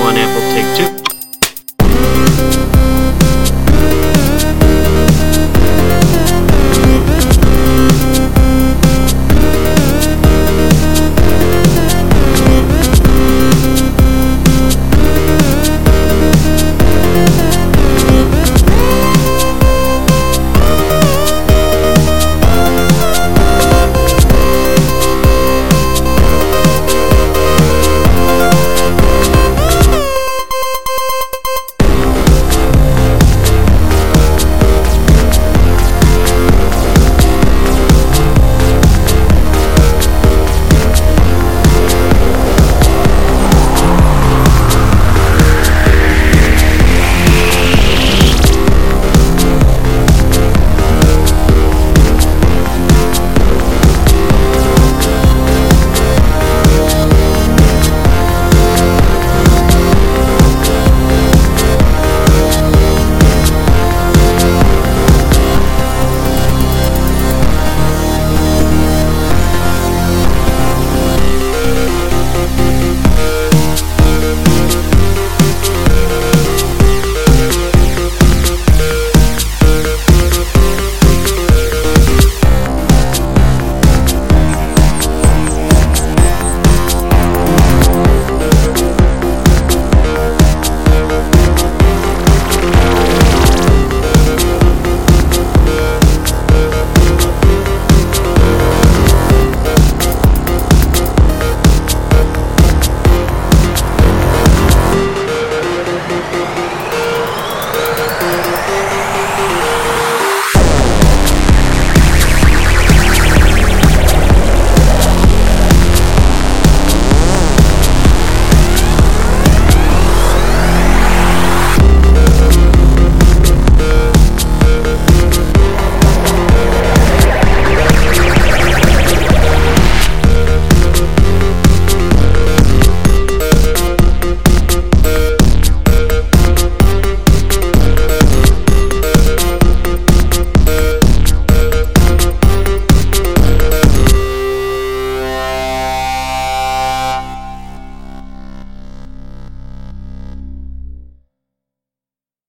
one, Apple take two.